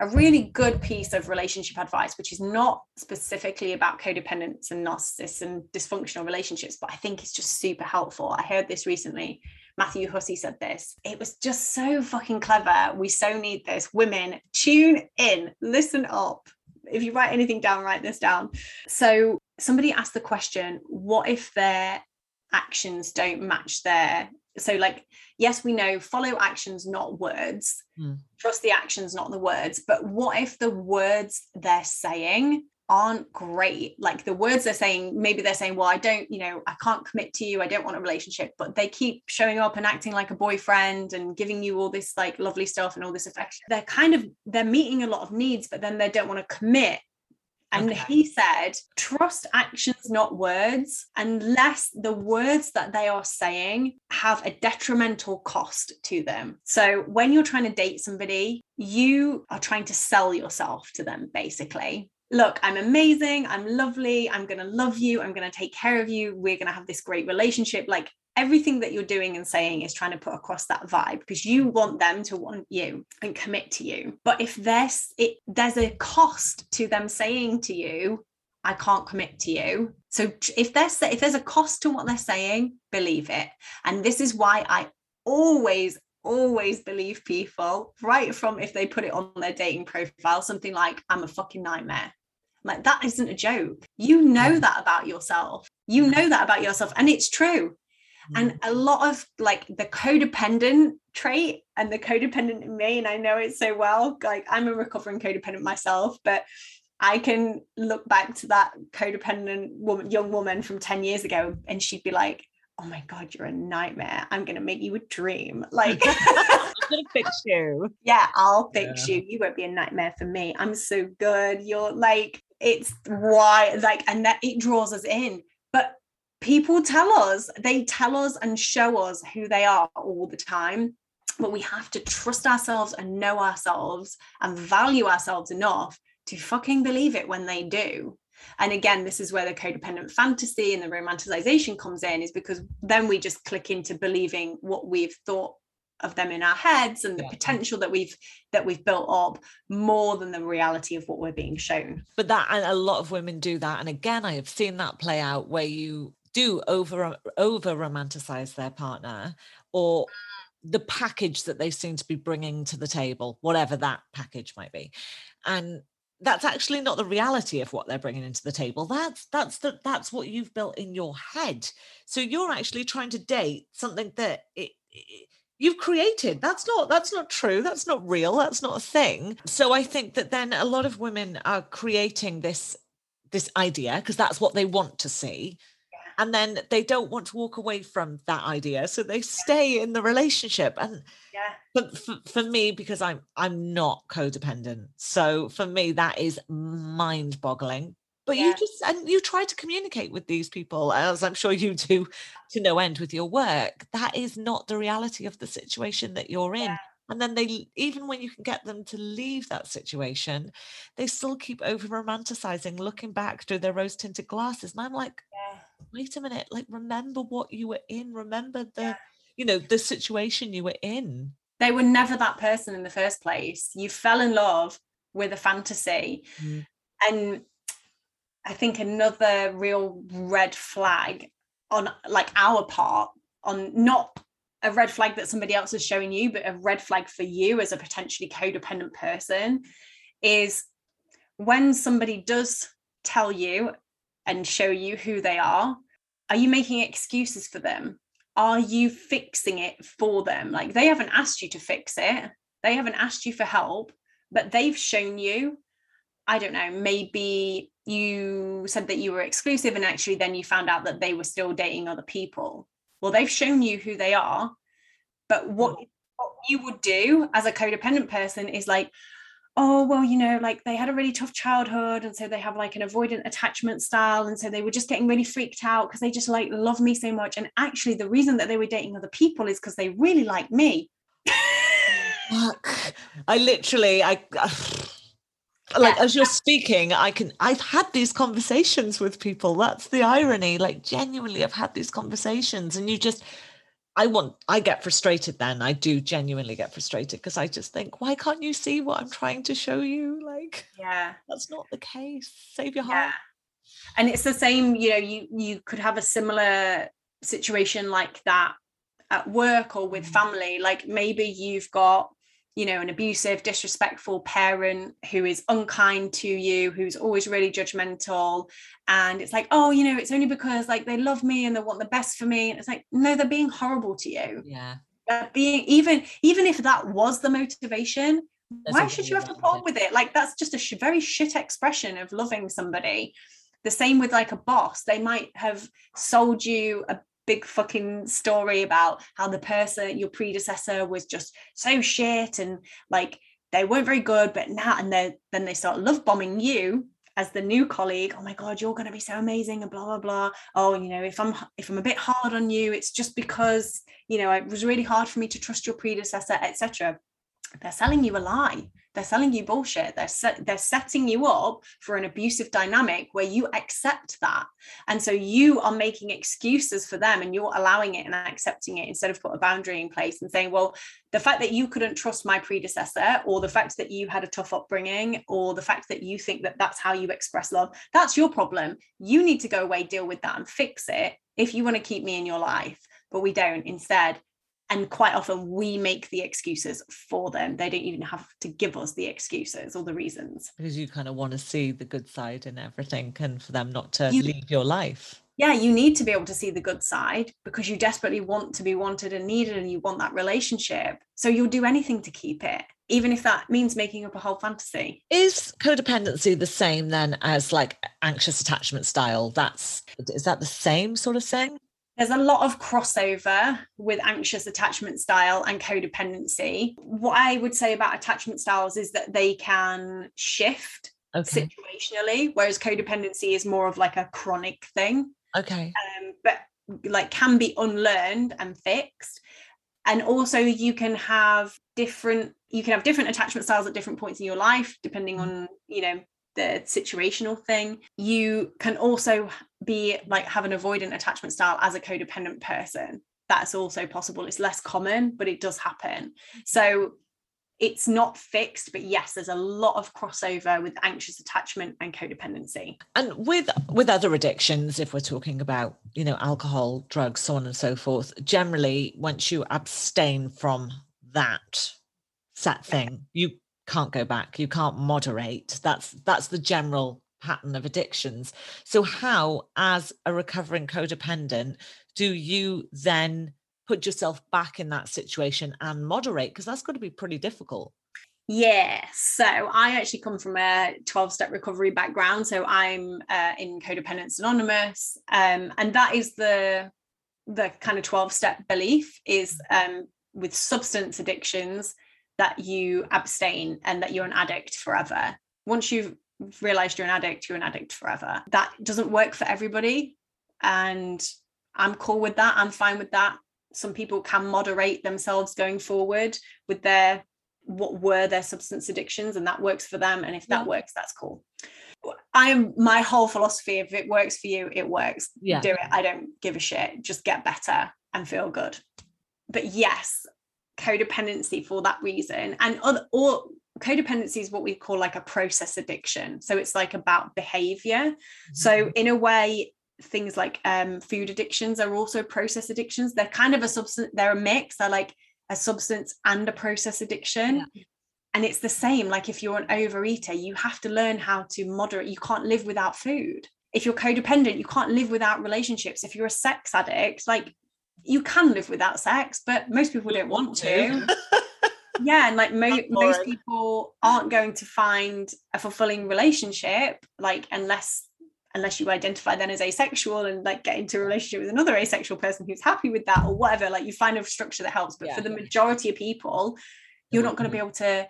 A really good piece of relationship advice, which is not specifically about codependence and narcissists and dysfunctional relationships, but I think it's just super helpful. I heard this recently. Matthew Hussey said this. It was just so fucking clever. We so need this. Women, tune in, listen up if you write anything down, write this down. So somebody asked the question, what if their actions don't match their so like yes we know follow actions not words mm. trust the actions not the words but what if the words they're saying aren't great. Like the words they're saying maybe they're saying well i don't you know i can't commit to you. I don't want a relationship. But they keep showing up and acting like a boyfriend and giving you all this like lovely stuff and all this affection. They're kind of they're meeting a lot of needs but then they don't want to commit. And okay. he said, trust actions, not words, unless the words that they are saying have a detrimental cost to them. So when you're trying to date somebody, you are trying to sell yourself to them, basically look, I'm amazing, I'm lovely, I'm going to love you, I'm going to take care of you, we're going to have this great relationship. Like everything that you're doing and saying is trying to put across that vibe because you mm. want them to want you and commit to you. But if there's it there's a cost to them saying to you, I can't commit to you. So if there's if there's a cost to what they're saying, believe it. And this is why I always always believe people right from if they put it on their dating profile something like i'm a fucking nightmare like that isn't a joke you know that about yourself you know that about yourself and it's true and mm. a lot of like the codependent trait and the codependent in me and i know it so well like i'm a recovering codependent myself but I can look back to that codependent woman, young woman from 10 years ago, and she'd be like, Oh my God, you're a nightmare. I'm going to make you a dream. Like, I'm going to fix you. Yeah, I'll fix yeah. you. You won't be a nightmare for me. I'm so good. You're like, it's why, like, and that it draws us in. But people tell us, they tell us and show us who they are all the time but we have to trust ourselves and know ourselves and value ourselves enough to fucking believe it when they do. And again, this is where the codependent fantasy and the romanticization comes in, is because then we just click into believing what we've thought of them in our heads and the yeah. potential that we've that we've built up more than the reality of what we're being shown. But that and a lot of women do that. And again i have seen that play out where you do over over romanticize their partner or the package that they seem to be bringing to the table whatever that package might be. And that's actually not the reality of what they're bringing into the table. That's that's the that's what you've built in your head. So you're actually trying to date something that it, it, you've created. That's not that's not true. That's not real. That's not a thing. So i think that then a lot of women are creating this this idea because that's what they want to see. And then they don't want to walk away from that idea. So they stay in the relationship. And yeah. but for, for me because i'm i'm not codependent. So for me that is mind boggling but yeah. you just and you try to communicate with these people as i'm sure you do to no end with your work that is not the reality of the situation that you're in yeah. and then they even when you can get them to leave that situation they still keep over romanticizing looking back through their rose tinted glasses and i'm like yeah wait a minute, like remember what you were in, remember the, you know, the situation you were in. They were never that person in the first place. You fell in love with a fantasy. Mm. And I think another real red flag on like our part on not a red flag that somebody else is showing you, but a red flag for you as a potentially codependent person is when somebody does tell you and show you who they are are you making excuses for them? Are you fixing it for them? Like they haven't asked you to fix it. They haven't asked you for help but they've shown you i don't know maybe you said that you were exclusive and actually then you found out that they were still dating other people. Well they've shown you who they are but what, mm. what you would do as a codependent person is like oh well you know like they had a really tough childhood and so they have like an avoidant attachment style and so they were just getting really freaked out because they just like love me so much. And actually the reason that they were dating other people is because they really like me. Fuck. i literally i like yeah. as you're speaking i can i've had these conversations with people that's the irony like genuinely i've had these conversations and you just I want, I get frustrated then. I do genuinely get frustrated because I just think, why can't you see what I'm trying to show you? Like, yeah, that's not the case. Save your heart. Yeah. And it's the same, you know, you you could have a similar situation like that at work or with mm. family. Like maybe you've got you know an abusive disrespectful parent who is unkind to you who's always really judgmental. And it's like oh you know it's only because like they love me and they want the best for me. And it's like no they're being horrible to you. Yeah. They're being even even if that was the motivation There's why should you have to put up with it? Like that's just a sh- very shit expression of loving somebody. The same with like a boss. They might have sold you a big fucking story about how the person your predecessor was just so shit and like they weren't very good but now and then they start love bombing you as the new colleague. Oh my god you're going to be so amazing and blah blah blah. Oh you know if i'm if i'm a bit hard on you it's just because you know it was really hard for me to trust your predecessor etc they're selling you a lie they're selling you bullshit. They're set, they're setting you up for an abusive dynamic where you accept that. And so you are making excuses for them and you're allowing it and accepting it instead of put a boundary in place and saying well the fact that you couldn't trust my predecessor or the fact that you had a tough upbringing or the fact that you think that that's how you express love that's your problem. You need to go away deal with that and fix it if you want to keep me in your life. But we don't. Instead and quite often we make the excuses for them. They don't even have to give us the excuses or the reasons. Because you kind of want to see the good side in everything and for them not to you, leave your life. Yeah you need to be able to see the good side because you desperately want to be wanted and needed and you want that relationship. So you'll do anything to keep it even if that means making up a whole fantasy. Is codependency the same then as like anxious attachment style? That's is that the same sort of thing there's a lot of crossover with anxious attachment style and codependency. What I would say about attachment styles is that they can shift okay. situationally, whereas codependency is more of like a chronic thing. Okay. Um, but like can be unlearned and fixed. And also you can have different you can have different attachment styles at different points in your life, depending mm. on, you know, the situational thing. You can also be like have an avoidant attachment style as a codependent person. That's also possible. It's less common, but it does happen. So it's not fixed but yes there's a lot of crossover with anxious attachment and codependency and with with other addictions if we're talking about you know alcohol drugs so on and so forth generally once you abstain from that set thing you can't go back you can't moderate that's that's the general pattern of addictions so how as a recovering codependent do you then put yourself back in that situation and moderate because that's got to be pretty difficult yeah, so I actually come from a 12 step recovery background. So I'm uh, in Codependence Anonymous. Um, and that is the the kind of 12 step belief is um, with substance addictions, that you abstain and that you're an addict forever. Once you've realized you're an addict, you're an addict forever. That doesn't work for everybody. And I'm cool with that. I'm fine with that. Some people can moderate themselves going forward with their what were their substance addictions, and that works for them. And if that yeah. works, that's cool. I am my whole philosophy. If it works for you, it works. Yeah. Do it. I don't give a shit. Just get better and feel good. But yes, codependency for that reason. And other or codependency is what we call like a process addiction. So it's like about behavior. Mm-hmm. so in a way things like um, food addictions are also process addictions. They're kind of a substance they're a mix. They're like a substance and a process addiction. Yeah. and it's the same like if you're an overeater you have to learn how to moderate. You can't live without food. If you're codependent you can't live without relationships. If you're a sex addict like you can live without sex, but most people don't want to. yeah, and like mo- most people aren't going to find a fulfilling relationship, like unless unless you identify then as asexual and like get into a relationship with another asexual person who's happy with that or whatever. Like you find a structure that helps. But yeah. for the majority of people, you're not going to be mm-hmm. able to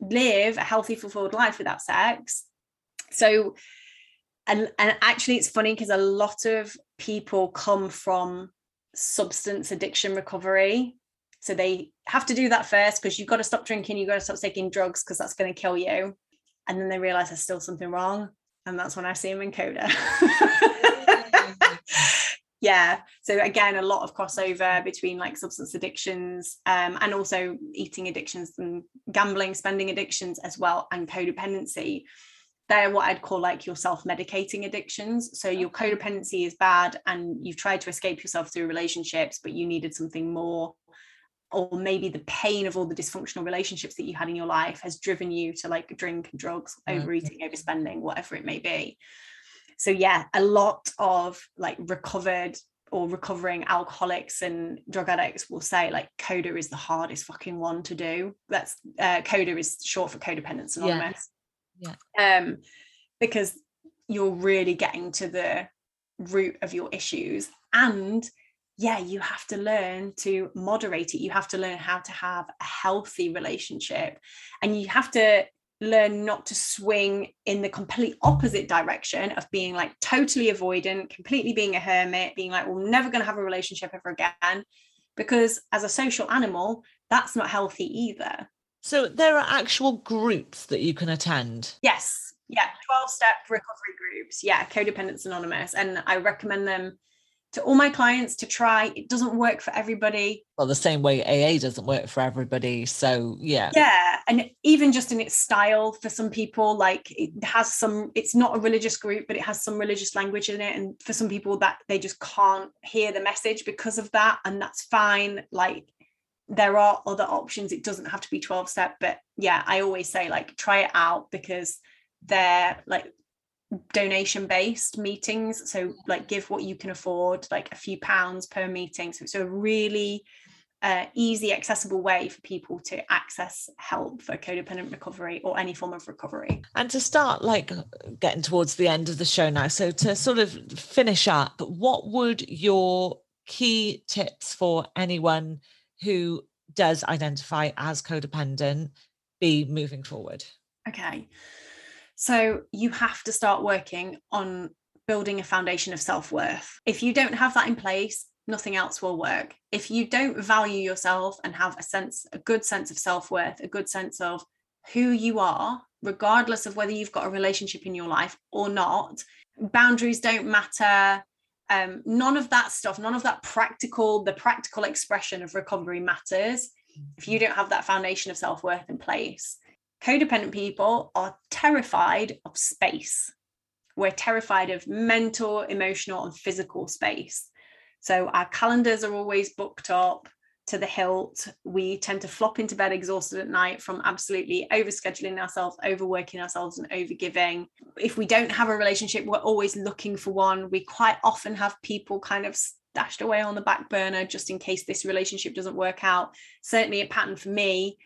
live a healthy, fulfilled life without sex. So and and actually it's funny because a lot of people come from substance addiction recovery. So they have to do that first because you've got to stop drinking, you've got to stop taking drugs because that's going to kill you. And then they realize there's still something wrong. And that's when I see them in CoDA. yeah. So again, a lot of crossover between like substance addictions um, and also eating addictions and gambling, spending addictions as well, and codependency they're what I'd call like your self-medicating addictions. So your codependency is bad and you've tried to escape yourself through relationships, but you needed something more. Or maybe the pain of all the dysfunctional relationships that you had in your life has driven you to like drink, drugs, overeating, overspending, whatever it may be. So yeah, a lot of like recovered or recovering alcoholics and drug addicts will say like CoDA is the hardest fucking one to do. That's uh, CoDA is short for codependence anonymous yeah. Um because you're really getting to the root of your issues. And yeah you have to learn to moderate it. You have to learn how to have a healthy relationship. And you have to learn not to swing in the complete opposite direction of being like totally avoidant completely being a hermit being like we're never going to have a relationship ever again. Because as a social animal that's not healthy either So there are actual groups that you can attend. Yes. Yeah. 12 step recovery groups. Yeah. Codependence Anonymous. And I recommend them to all my clients to try. It doesn't work for everybody. Well, the same way AA doesn't work for everybody. So, yeah. Yeah. And even just in its style, for some people, like it has some, it's not a religious group, but it has some religious language in it. And for some people, that they just can't hear the message because of that. And that's fine. Like, there are other options. It doesn't have to be 12 step, but yeah, I always say like try it out because they're like donation based meetings. So like give what you can afford like a few pounds per meeting. So it's a really uh, easy accessible way for people to access help for codependent recovery or any form of recovery. And to start like getting towards the end of the show now so to sort of finish up what would your key tips for anyone who does identify as codependent be moving forward okay so you have to start working on building a foundation of self worth. If you don't have that in place, nothing else will work. If you don't value yourself and have a sense, a good sense of self worth, a good sense of who you are, regardless of whether you've got a relationship in your life or not, boundaries don't matter. Um, none of that stuff, none of that practical, the practical expression of recovery matters if you don't have that foundation of self worth in place codependent people are terrified of space. We're terrified of mental, emotional, and physical space. So our calendars are always booked up to the hilt. We tend to flop into bed exhausted at night from absolutely overscheduling ourselves, overworking ourselves, and overgiving. If we don't have a relationship, we're always looking for one. We quite often have people kind of stashed away on the back burner just in case this relationship doesn't work out. Certainly, a pattern for me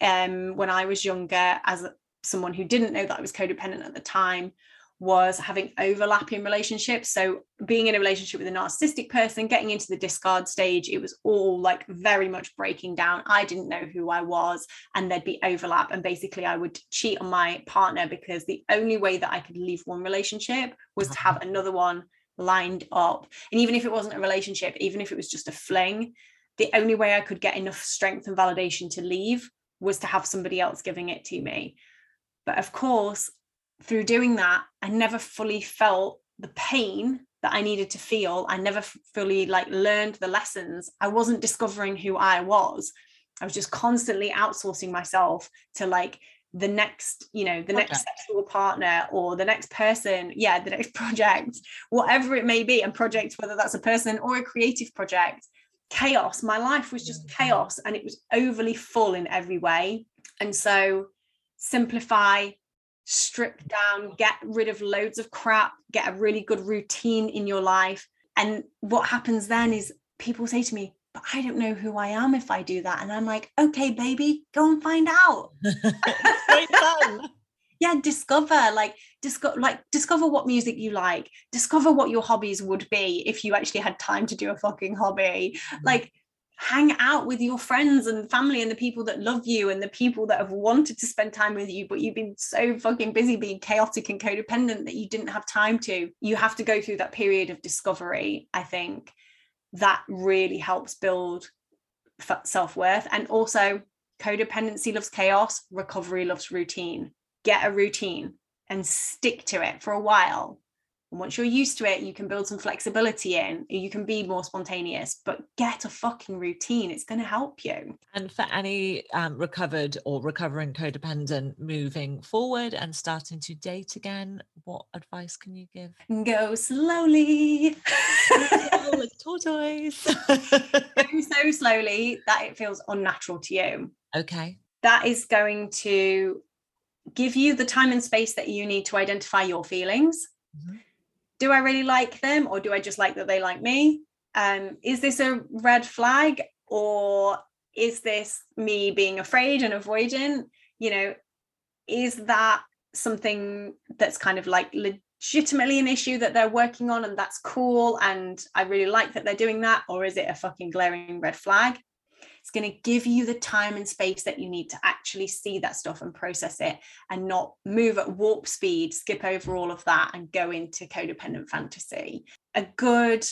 um, when I was younger, as someone who didn't know that I was codependent at the time, was having overlapping relationships. So being in a relationship with a narcissistic person, getting into the discard stage, it was all like very much breaking down. I didn't know who I was, and there'd be overlap. And basically, I would cheat on my partner because the only way that I could leave one relationship was to have uh-huh. another one lined up. And even if it wasn't a relationship, even if it was just a fling, the only way I could get enough strength and validation to leave was to have somebody else giving it to me. But of course, through doing that, I never fully felt the pain that I needed to feel. I never fully like learned the lessons. I wasn't discovering who I was. I was just constantly outsourcing myself to like the next, you know, the project. next sexual partner or the next person, yeah, the next project, whatever it may be, and project, whether that's a person or a creative project chaos. My life was just mm-hmm. chaos and it was overly full in every way. And so simplify, strip down, get rid of loads of crap, get a really good routine in your life. And what happens then is people say to me, but I don't know who I am if I do that. And I'm like, okay, baby, go and find out. yeah discover like discover like discover what music you like discover what your hobbies would be if you actually had time to do a fucking hobby mm-hmm. like hang out with your friends and family and the people that love you and the people that have wanted to spend time with you but you've been so fucking busy being chaotic and codependent that you didn't have time to. You have to go through that period of discovery i think. That really helps build self-worth. And also codependency loves chaos recovery loves routine. Get a routine and stick to it for a while. And once you're used to it, you can build some flexibility in, you can be more spontaneous, but get a fucking routine. It's going to help you. And for any um, recovered or recovering codependent moving forward and starting to date again, what advice can you give? Go slowly. like tortoise. Go so slowly that it feels unnatural to you. Okay. That is going to give you the time and space that you need to identify your feelings. Mm-hmm. Do I really like them or do I just like that they like me? Um, is this a red flag or is this me being afraid and avoidant? You know, is that something that's kind of like legitimately an issue that they're working on and that's cool and I really like that they're doing that? Or is it a fucking glaring red flag? It's going to give you the time and space that you need to actually see that stuff and process it and not move at warp speed, skip over all of that and go into codependent fantasy. A good,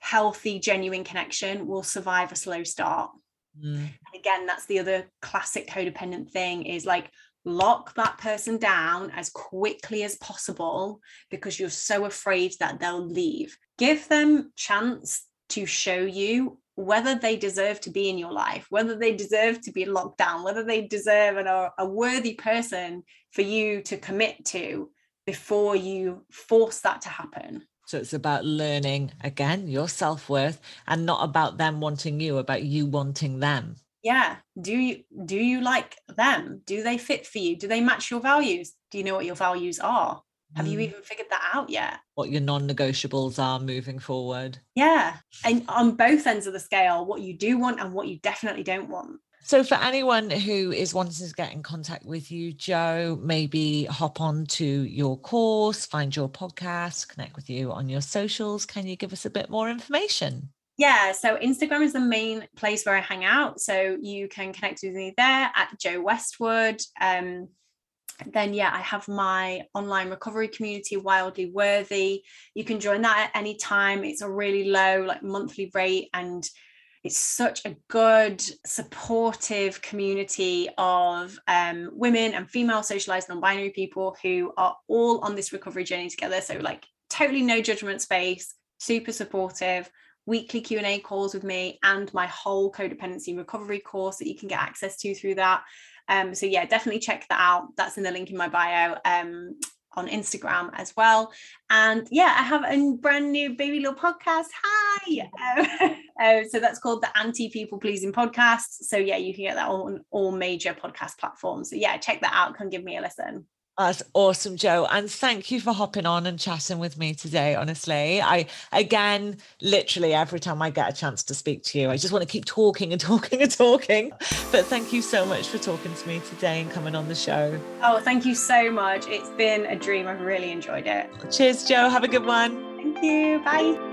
healthy, genuine connection will survive a slow start. Mm. And again, that's the other classic codependent thing is like lock that person down as quickly as possible because you're so afraid that they'll leave. Give them chance to show you whether they deserve to be in your life, whether they deserve to be locked down, whether they deserve and are uh, a worthy person for you to commit to before you force that to happen. So it's about learning again your self worth and not about them wanting you, about you wanting them. Yeah. Do you do you like them? Do they fit for you? Do they match your values? Do you know what your values are? Have mm. you even figured that out yet? What your non negotiables are moving forward. Yeah. And on both ends of the scale, what you do want and what you definitely don't want. So, for anyone who is wanting to get in contact with you, Jo, maybe hop on to your course, find your podcast, connect with you on your socials. Can you give us a bit more information? Yeah, so Instagram is the main place where I hang out. So you can connect with me there at Jo Westwood. Um, then yeah i have my online recovery community wildly worthy. You can join that at any time. It's a really low like monthly rate and it's such a good supportive community of um, women and female socialized non-binary people who are all on this recovery journey together. So like totally no judgment space super supportive weekly q&a calls with me and my whole codependency recovery course that you can get access to through that um, so yeah, definitely check that out. That's in the link in my bio. Um, on Instagram as well. And yeah, I have a brand new baby little podcast. Hi. uh, so that's called the Anti People Pleasing Podcast. So yeah, you can get that on all major podcast platforms. So yeah, check that out. Come give me a listen. That's awesome, Jo. And thank you for hopping on and chatting with me today. Honestly, I, again, literally every time I get a chance to speak to you, I just want to keep talking and talking and talking. But thank you so much for talking to me today and coming on the show. Oh, thank you so much. It's been a dream. I've really enjoyed it. Cheers, Jo. Have a good one. Thank you. Bye.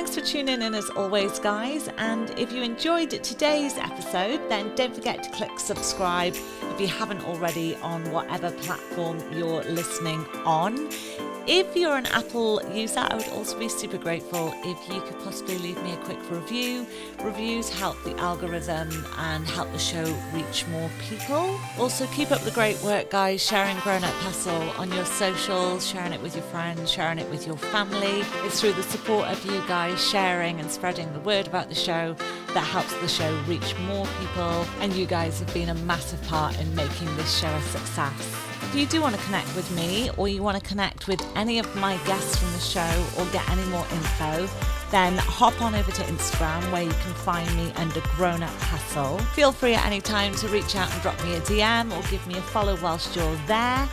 Thanks for tuning in as always, guys. And if you enjoyed today's episode, then don't forget to click subscribe if you haven't already on whatever platform you're listening on. If you're an Apple user, I would also be super grateful if you could possibly leave me a quick review. Reviews help the algorithm and help the show reach more people. Also, keep up the great work, guys, sharing Grown Up Hustle on your socials, sharing it with your friends, sharing it with your family. It's through the support of you guys sharing and spreading the word about the show that helps the show reach more people. And you guys have been a massive part in making this show a success. If you do want to connect with me or you want to connect with any of my guests from the show or get any more info, then hop on over to Instagram where you can find me under Grown Up Hustle. Feel free at any time to reach out and drop me a DM or give me a follow whilst you're there.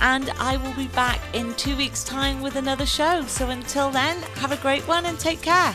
And I will be back in two weeks' time with another show. So until then, have a great one and take care.